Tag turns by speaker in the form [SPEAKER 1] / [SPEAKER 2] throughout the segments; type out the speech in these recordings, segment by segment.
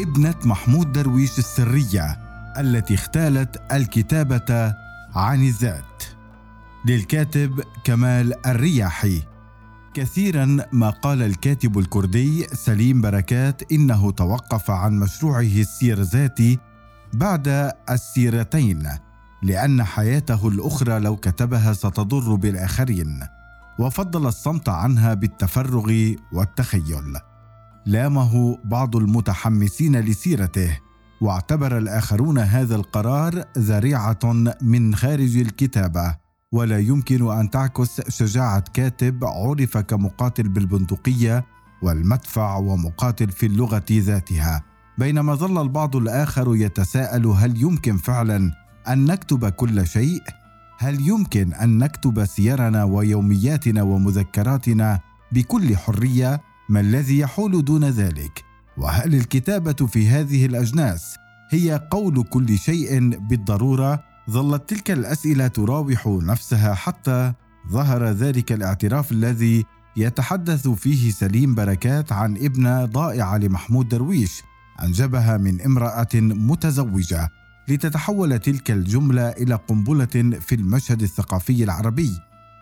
[SPEAKER 1] ابنة محمود درويش السرية التي اختالت الكتابة عن الذات. للكاتب كمال الرياحي. كثيرا ما قال الكاتب الكردي سليم بركات إنه توقف عن مشروعه السير ذاتي بعد السيرتين لأن حياته الأخرى لو كتبها ستضر بالآخرين. وفضل الصمت عنها بالتفرغ والتخيل. لامه بعض المتحمسين لسيرته واعتبر الآخرون هذا القرار ذريعة من خارج الكتابة ولا يمكن أن تعكس شجاعة كاتب عرف كمقاتل بالبندقية والمدفع ومقاتل في اللغة ذاتها. بينما ظل البعض الآخر يتساءل هل يمكن فعلا أن نكتب كل شيء؟ هل يمكن أن نكتب سيرنا ويومياتنا ومذكراتنا بكل حرية؟ ما الذي يحول دون ذلك؟ وهل الكتابة في هذه الأجناس هي قول كل شيء بالضرورة؟ ظلت تلك الأسئلة تراوح نفسها حتى ظهر ذلك الاعتراف الذي يتحدث فيه سليم بركات عن ابنه ضائعه لمحمود درويش أنجبها من امرأة متزوجة لتتحول تلك الجملة إلى قنبلة في المشهد الثقافي العربي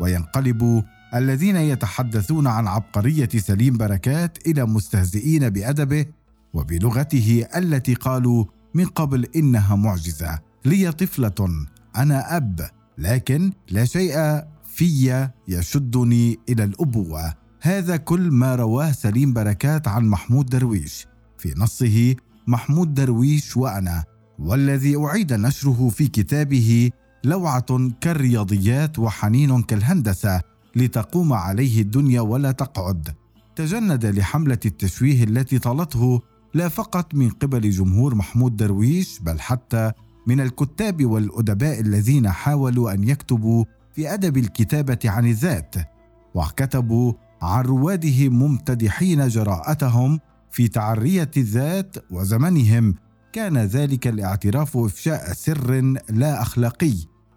[SPEAKER 1] وينقلب الذين يتحدثون عن عبقرية سليم بركات إلى مستهزئين بأدبه وبلغته التي قالوا من قبل إنها معجزة. لي طفلة أنا أب لكن لا شيء في يشدني إلى الأبوة. هذا كل ما رواه سليم بركات عن محمود درويش. في نصه محمود درويش وأنا والذي أعيد نشره في كتابه لوعة كالرياضيات وحنين كالهندسة لتقوم عليه الدنيا ولا تقعد. تجند لحملة التشويه التي طالته لا فقط من قبل جمهور محمود درويش بل حتى من الكتاب والأدباء الذين حاولوا أن يكتبوا في أدب الكتابة عن الذات وكتبوا عن رواده ممتدحين جراءتهم في تعرية الذات وزمنهم. كان ذلك الاعتراف إفشاء سر لا أخلاقي.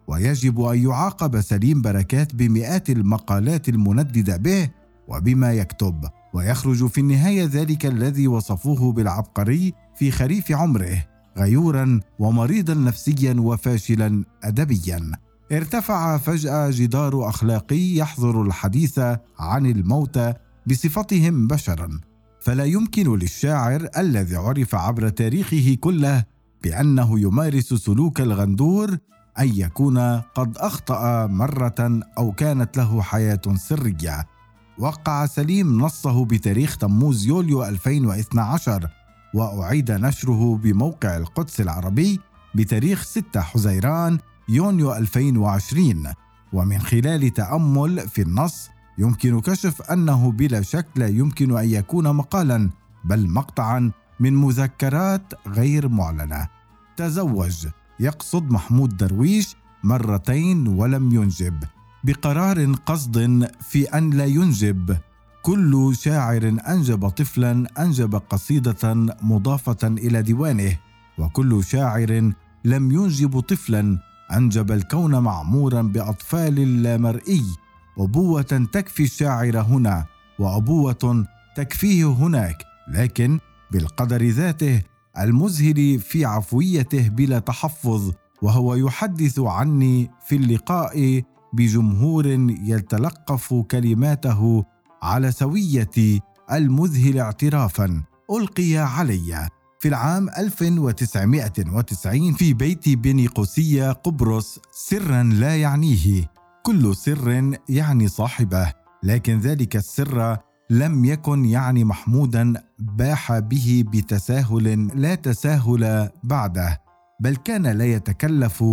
[SPEAKER 1] ويجب أن يعاقب سليم بركات بمئات المقالات المندده به وبما يكتب ويخرج في النهاية ذلك الذي وصفوه بالعبقري في خريف عمره غيورا ومريضا نفسيا وفاشلا ادبيا. ارتفع فجأة جدار أخلاقي يحظر الحديث عن الموتى بصفتهم بشرا. فلا يمكن للشاعر الذي عرف عبر تاريخه كله بأنه يمارس سلوك الغندور أن يكون قد أخطأ مرة أو كانت له حياة سرية. وقع سليم نصه بتاريخ تموز يوليو 2012 وأعيد نشره بموقع القدس العربي بتاريخ 6 حزيران يونيو 2020 ومن خلال تأمل في النص يمكن كشف أنه بلا شك لا يمكن أن يكون مقالا بل مقطعا من مذكرات غير معلنة. تزوج. يقصد محمود درويش مرتين ولم ينجب بقرار قصد في أن لا ينجب. كل شاعر أنجب طفلا أنجب قصيدة مضافة إلى ديوانه. وكل شاعر لم ينجب طفلا أنجب الكون معمورا بأطفال لا مرئي أبوة تكفي الشاعر هنا وأبوة تكفيه هناك. لكن بالقدر ذاته المذهل في عفويته بلا تحفظ وهو يحدث عني في اللقاء بجمهور يتلقف كلماته على سوية المذهل اعترافا. ألقي علي في العام 1990 في بيت بني قوسية قبرص سرا لا يعنيه. كل سر يعني صاحبه لكن ذلك السر لم يكن يعني محمودا باح به بتساهل لا تساهل بعده بل كان لا يتكلف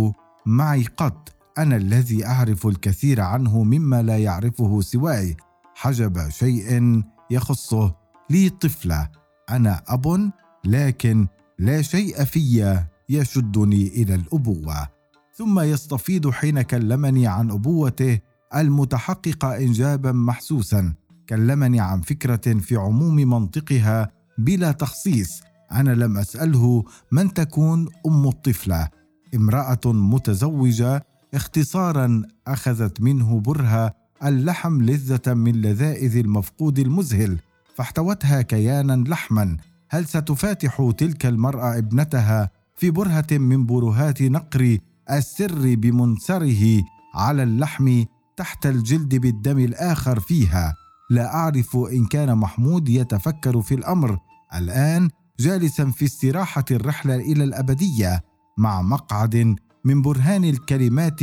[SPEAKER 1] معي قط. أنا الذي أعرف الكثير عنه مما لا يعرفه سواي. حجب شيء يخصه لي طفلة. أنا أب لكن لا شيء في يشدني إلى الأبوة. ثم يستفيض حين كلمني عن أبوته المتحققه انجابا محسوسا. كلمني عن فكرة في عموم منطقها بلا تخصيص. أنا لم أسأله من تكون أم الطفلة. امرأة متزوجة اختصارا أخذت منه برهه اللحم لذة من لذائذ المفقود المذهل فاحتوتها كيانا لحما. هل ستفاتح تلك المرأة ابنتها في برهة من برهات نقر السر بمنسره على اللحم تحت الجلد بالدم الآخر فيها؟ لا أعرف إن كان محمود يتفكر في الأمر. الآن جالسا في استراحة الرحلة إلى الأبدية مع مقعد من برهان الكلمات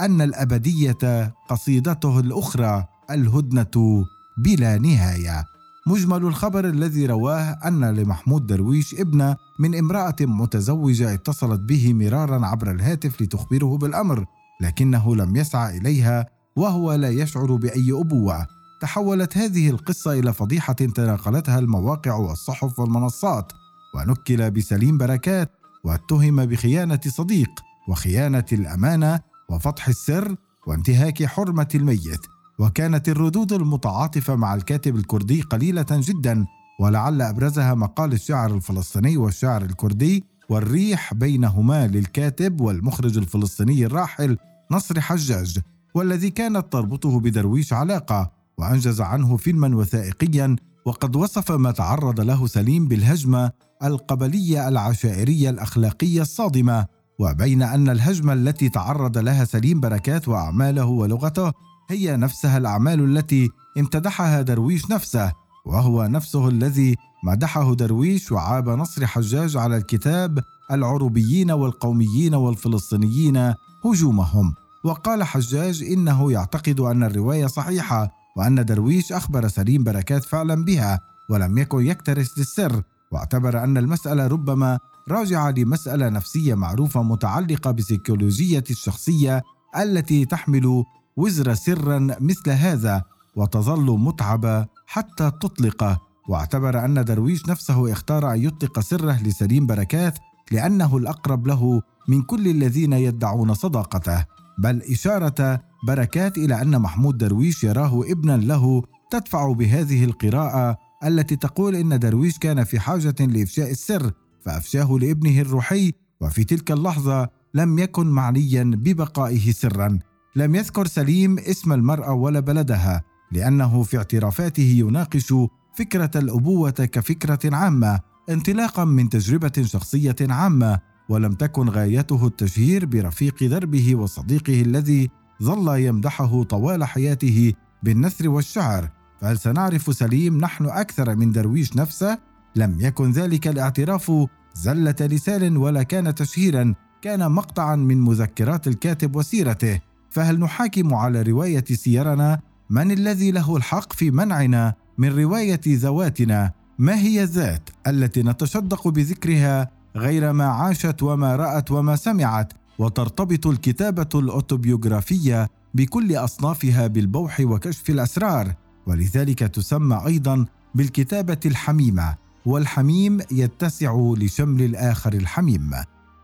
[SPEAKER 1] أن الأبدية قصيدته الأخرى الهدنة بلا نهاية. مجمل الخبر الذي رواه أن لمحمود درويش ابنه من امرأة متزوجة اتصلت به مرارا عبر الهاتف لتخبره بالأمر لكنه لم يسعى إليها وهو لا يشعر بأي أبوة. تحولت هذه القصة إلى فضيحة تناقلتها المواقع والصحف والمنصات ونكل بسليم بركات واتهم بخيانة صديق وخيانة الأمانة وفضح السر وانتهاك حرمة الميت. وكانت الردود المتعاطفة مع الكاتب الكردي قليلة جدا ولعل أبرزها مقال الشاعر الفلسطيني والشاعر الكردي والريح بينهما للكاتب والمخرج الفلسطيني الراحل نصر حجاج والذي كانت تربطه بدرويش علاقة. وأنجز عنه فيلما وثائقيا وقد وصف ما تعرض له سليم بالهجمة القبلية العشائرية الأخلاقية الصادمة. وبين أن الهجمة التي تعرض لها سليم بركات وأعماله ولغته هي نفسها الأعمال التي امتدحها درويش نفسه وهو نفسه الذي مدحه درويش وعاب نصر حجاج على الكتاب العربيين والقوميين والفلسطينيين هجومهم. وقال حجاج إنه يعتقد أن الرواية صحيحة وأن درويش أخبر سليم بركات فعلا بها ولم يكن يكترث للسر واعتبر أن المسألة ربما راجعة لمسألة نفسية معروفة متعلقة بسيكولوجية الشخصية التي تحمل وزر سرا مثل هذا وتظل متعبة حتى تطلقه واعتبر أن درويش نفسه اختار أن يطلق سره لسليم بركات لأنه الأقرب له من كل الذين يدعون صداقته بل إشارة بركات إلى أن محمود درويش يراه ابنا له تدفع بهذه القراءة التي تقول إن درويش كان في حاجة لإفشاء السر فأفشاه لابنه الروحي وفي تلك اللحظة لم يكن معنيا ببقائه سرا. لم يذكر سليم اسم المرأة ولا بلدها لأنه في اعترافاته يناقش فكرة الأبوة كفكرة عامة انطلاقا من تجربة شخصية عامة ولم تكن غايته التشهير برفيق دربه وصديقه الذي ظل يمدحه طوال حياته بالنثر والشعر فهل سنعرف سليم نحن أكثر من درويش نفسه؟ لم يكن ذلك الاعتراف زلة لسان ولا كان تشهيرا كان مقطعا من مذكرات الكاتب وسيرته. فهل نحاكم على رواية سيرنا؟ من الذي له الحق في منعنا من رواية ذواتنا؟ ما هي الذات التي نتشدق بذكرها غير ما عاشت وما رأت وما سمعت؟ وترتبط الكتابة الأوتوبيوغرافية بكل أصنافها بالبوح وكشف الأسرار ولذلك تسمى أيضا بالكتابة الحميمة والحميم يتسع لشمل الآخر الحميم.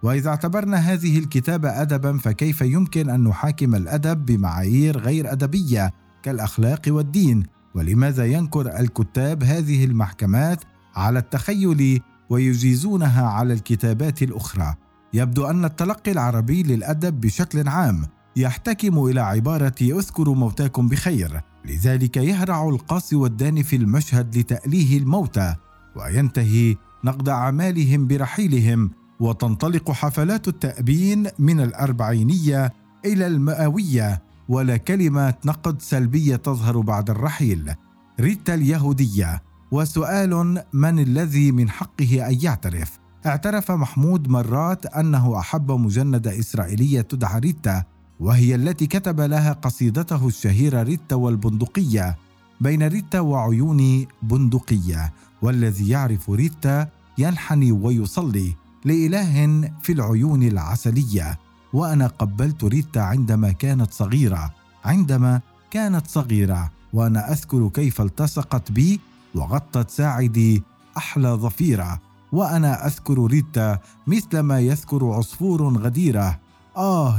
[SPEAKER 1] وإذا اعتبرنا هذه الكتابة ادبا فكيف يمكن أن نحاكم الأدب بمعايير غير أدبية كالأخلاق والدين؟ ولماذا ينكر الكتاب هذه المحكمات على التخيل ويجيزونها على الكتابات الأخرى؟ يبدو أن التلقي العربي للأدب بشكل عام يحتكم إلى عبارة اذكروا موتاكم بخير لذلك يهرع القاصي والداني في المشهد لتأليه الموتى وينتهي نقد أعمالهم برحيلهم وتنطلق حفلات التأبين من الأربعينية إلى المئوية ولا كلمة نقد سلبية تظهر بعد الرحيل. ريتا اليهودية وسؤال من الذي من حقه أن يعترف؟ اعترف محمود مرات أنه أحب مجنده إسرائيلية تدعى ريتا وهي التي كتب لها قصيدته الشهيرة ريتا والبندقية بين ريتا وعيون بندقية والذي يعرف ريتا ينحني ويصلي لإله في العيون العسلية. وأنا قبلت ريتا عندما كانت صغيرة عندما كانت صغيرة وأنا أذكر كيف التصقت بي وغطت ساعدي أحلى ظفيرة. وأنا أذكر ريتا مثل ما يذكر عصفور غديرة. آه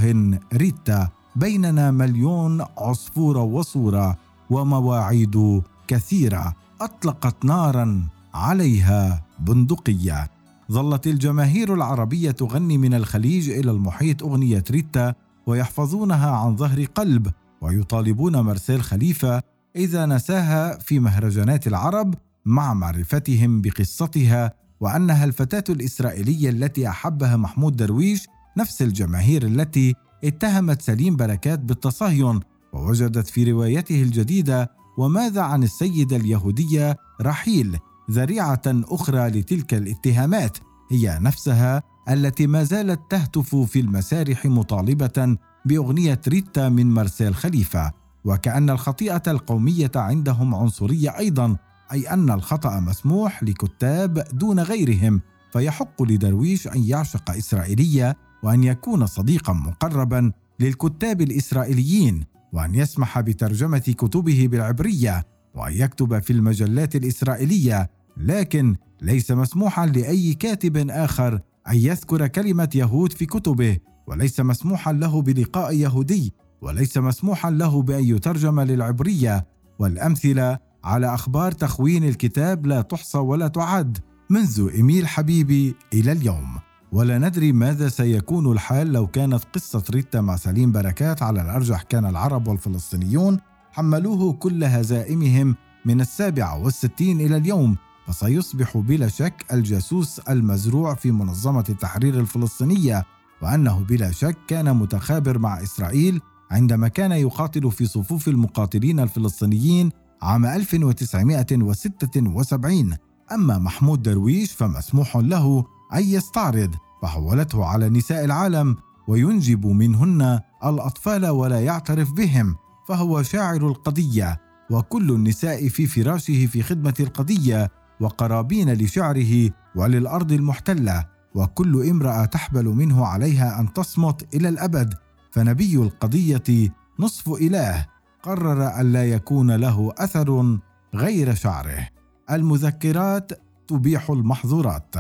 [SPEAKER 1] ريتا بيننا مليون عصفور وصورة ومواعيد كثيرة أطلقت نارا عليها بندقية. ظلت الجماهير العربية تغني من الخليج إلى المحيط أغنية ريتا ويحفظونها عن ظهر قلب ويطالبون مرسيل خليفه إذا نساها في مهرجانات العرب مع معرفتهم بقصتها وأنها الفتاة الإسرائيلية التي أحبها محمود درويش نفس الجماهير التي اتهمت سليم بركات بالتصهين ووجدت في روايته الجديدة وماذا عن السيدة اليهودية رحيل ذريعة أخرى لتلك الاتهامات هي نفسها التي ما زالت تهتف في المسارح مطالبة بأغنية ريتا من مارسيل خليفة وكأن الخطيئة القومية عندهم عنصرية أيضا أي أن الخطأ مسموح لكتاب دون غيرهم فيحق لدرويش أن يعشق إسرائيلية وأن يكون صديقا مقربا للكتاب الإسرائيليين وأن يسمح بترجمة كتبه بالعبرية وأن يكتب في المجلات الإسرائيلية لكن ليس مسموحا لأي كاتب آخر أن يذكر كلمة يهود في كتبه وليس مسموحا له بلقاء يهودي وليس مسموحا له بأن يترجم للعبرية والأمثلة على أخبار تخوين الكتاب لا تحصى ولا تعد منذ إيميل حبيبي إلى اليوم. ولا ندري ماذا سيكون الحال لو كانت قصة ريتا مع سليم بركات على الأرجح كان العرب والفلسطينيون حملوه كل هزائمهم من السابعة والستين إلى اليوم فسيصبح بلا شك الجاسوس المزروع في منظمة التحرير الفلسطينية وأنه بلا شك كان متخابر مع إسرائيل عندما كان يقاتل في صفوف المقاتلين الفلسطينيين عام 1976 أما محمود درويش فمسموح له أن يستعرض فحولته على نساء العالم وينجب منهن الأطفال ولا يعترف بهم فهو شاعر القضية. وكل النساء في فراشه في خدمة القضية وقرابين لشعره وللأرض المحتلة. وكل امرأة تحبل منه عليها أن تصمت إلى الأبد. فنبي القضية نصف إله. قرر ألا يكون له أثر غير شعره. المذكرات تبيح المحظورات.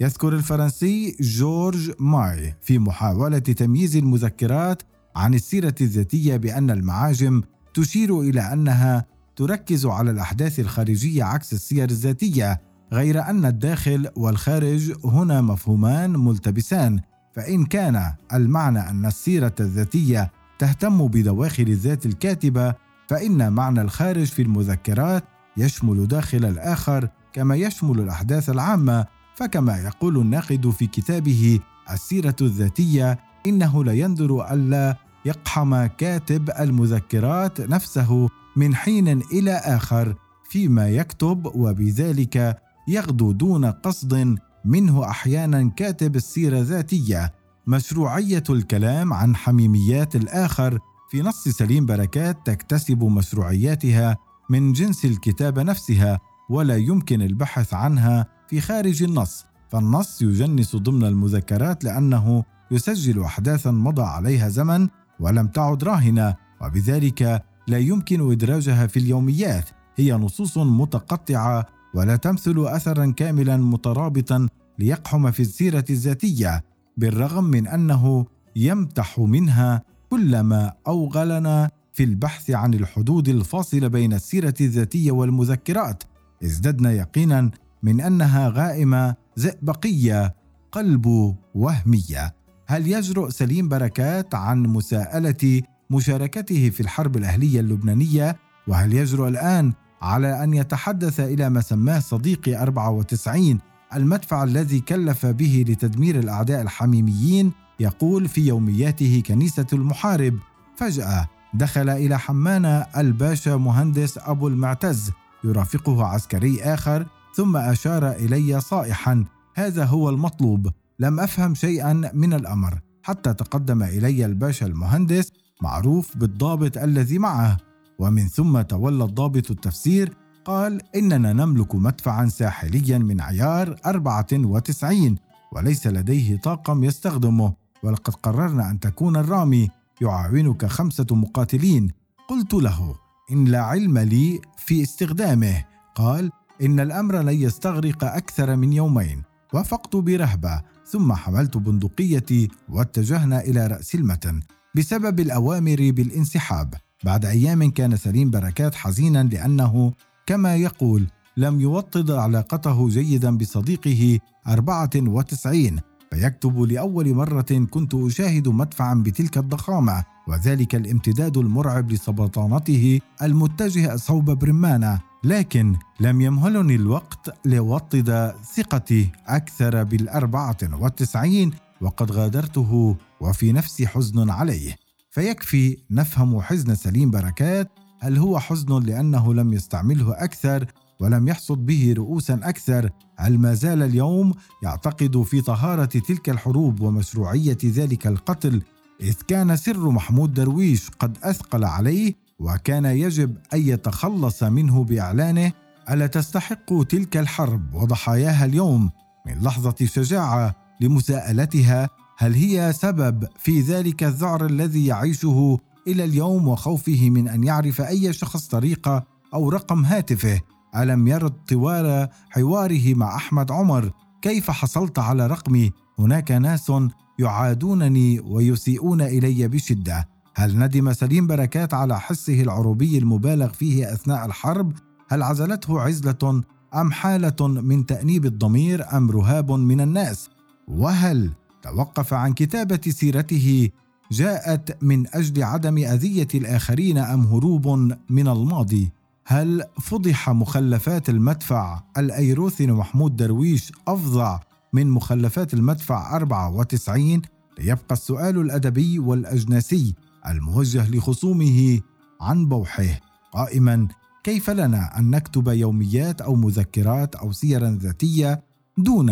[SPEAKER 1] يذكر الفرنسي جورج ماي في محاولة تمييز المذكرات عن السيرة الذاتية بأن المعاجم تشير إلى أنها تركز على الأحداث الخارجية عكس السير الذاتية غير أن الداخل والخارج هنا مفهومان ملتبسان. فإن كان المعنى أن السيرة الذاتية تهتم بدواخل الذات الكاتبة فإن معنى الخارج في المذكرات يشمل داخل الآخر كما يشمل الأحداث العامة فكما يقول الناقد في كتابه السيرة الذاتية إنه لا يندر ألا يقحم كاتب المذكرات نفسه من حين إلى آخر فيما يكتب وبذلك يغدو دون قصد منه أحيانا كاتب السيرة ذاتيه مشروعية الكلام عن حميميات الآخر في نص سليم بركات تكتسب مشروعياتها من جنس الكتابه نفسها ولا يمكن البحث عنها في خارج النص. فالنص يجنس ضمن المذكرات لأنه يسجل احداثا مضى عليها زمن ولم تعد راهنة وبذلك لا يمكن إدراجها في اليوميات. هي نصوص متقطعة ولا تمثل اثرا كاملا مترابطا ليقحم في السيرة الذاتية. بالرغم من أنه يمتح منها كل ما أوغلنا في البحث عن الحدود الفاصله بين السيرة الذاتية والمذكرات ازددنا يقينا من أنها غائمة زئبقية قلب وهمية. هل يجرؤ سليم بركات عن مساءلة مشاركته في الحرب الأهلية اللبنانية؟ وهل يجرؤ الآن على أن يتحدث إلى ما سماه صديقي 94 المدفع الذي كلف به لتدمير الأعداء الحميميين يقول في يومياته كنيسة المحارب. فجأة دخل إلى حمانة الباشا مهندس أبو المعتز يرافقه عسكري آخر ثم أشار إلي صائحا هذا هو المطلوب لم أفهم شيئا من الأمر. حتى تقدم إلي الباشا المهندس معروف بالضابط الذي معه. ومن ثم تولى الضابط التفسير قال إننا نملك مدفعا ساحليا من عيار 94 وليس لديه طاقم يستخدمه ولقد قررنا أن تكون الرامي يعاونك خمسة مقاتلين. قلت له إن لا علم لي في استخدامه. قال إن الأمر لن يستغرق أكثر من يومين. وافقت برهبة ثم حملت بندقيتي واتجهنا إلى رأس المتن بسبب الأوامر بالانسحاب. بعد أيام كان سليم بركات حزينا لأنه كما يقول لم يوطد علاقته جيدا بصديقه 94 فيكتب لأول مرة كنت أشاهد مدفعا بتلك الضخامة وذلك الامتداد المرعب لسبطانته المتجهة صوب برمانة لكن لم يمهلني الوقت لأوطد ثقتي أكثر بالأربعة والتسعين وقد غادرته وفي نفسي حزن عليه. فيكفي نفهم حزن سليم بركات هل هو حزن لأنه لم يستعمله أكثر ولم يحصد به رؤوسا أكثر؟ هل ما زال اليوم يعتقد في طهارة تلك الحروب ومشروعية ذلك القتل إذ كان سر محمود درويش قد أثقل عليه وكان يجب أن يتخلص منه بإعلانه؟ ألا تستحق تلك الحرب وضحاياها اليوم من لحظة شجاعة لمساءلتها؟ هل هي سبب في ذلك الذعر الذي يعيشه إلى اليوم وخوفه من أن يعرف أي شخص طريقه أو رقم هاتفه ألم يرد طوال حواره مع أحمد عمر كيف حصلت على رقمي هناك ناس يعادونني ويسيئون إلي بشدة هل ندم سليم بركات على حسه العروبي المبالغ فيه أثناء الحرب؟ هل عزلته عزلة أم حالة من تأنيب الضمير أم رهاب من الناس؟ وهل توقف عن كتابة سيرته جاءت من أجل عدم أذية الآخرين أم هروب من الماضي؟ هل فضح مخلفات المدفع الايروثن محمود درويش أفظع من مخلفات المدفع 94 ليبقى السؤال الأدبي والأجناسي الموجه لخصومه عن بوحه. قائما كيف لنا أن نكتب يوميات أو مذكرات أو سيرا ذاتية دون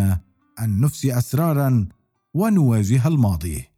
[SPEAKER 1] أن نفشي اسرارا ونواجه الماضي؟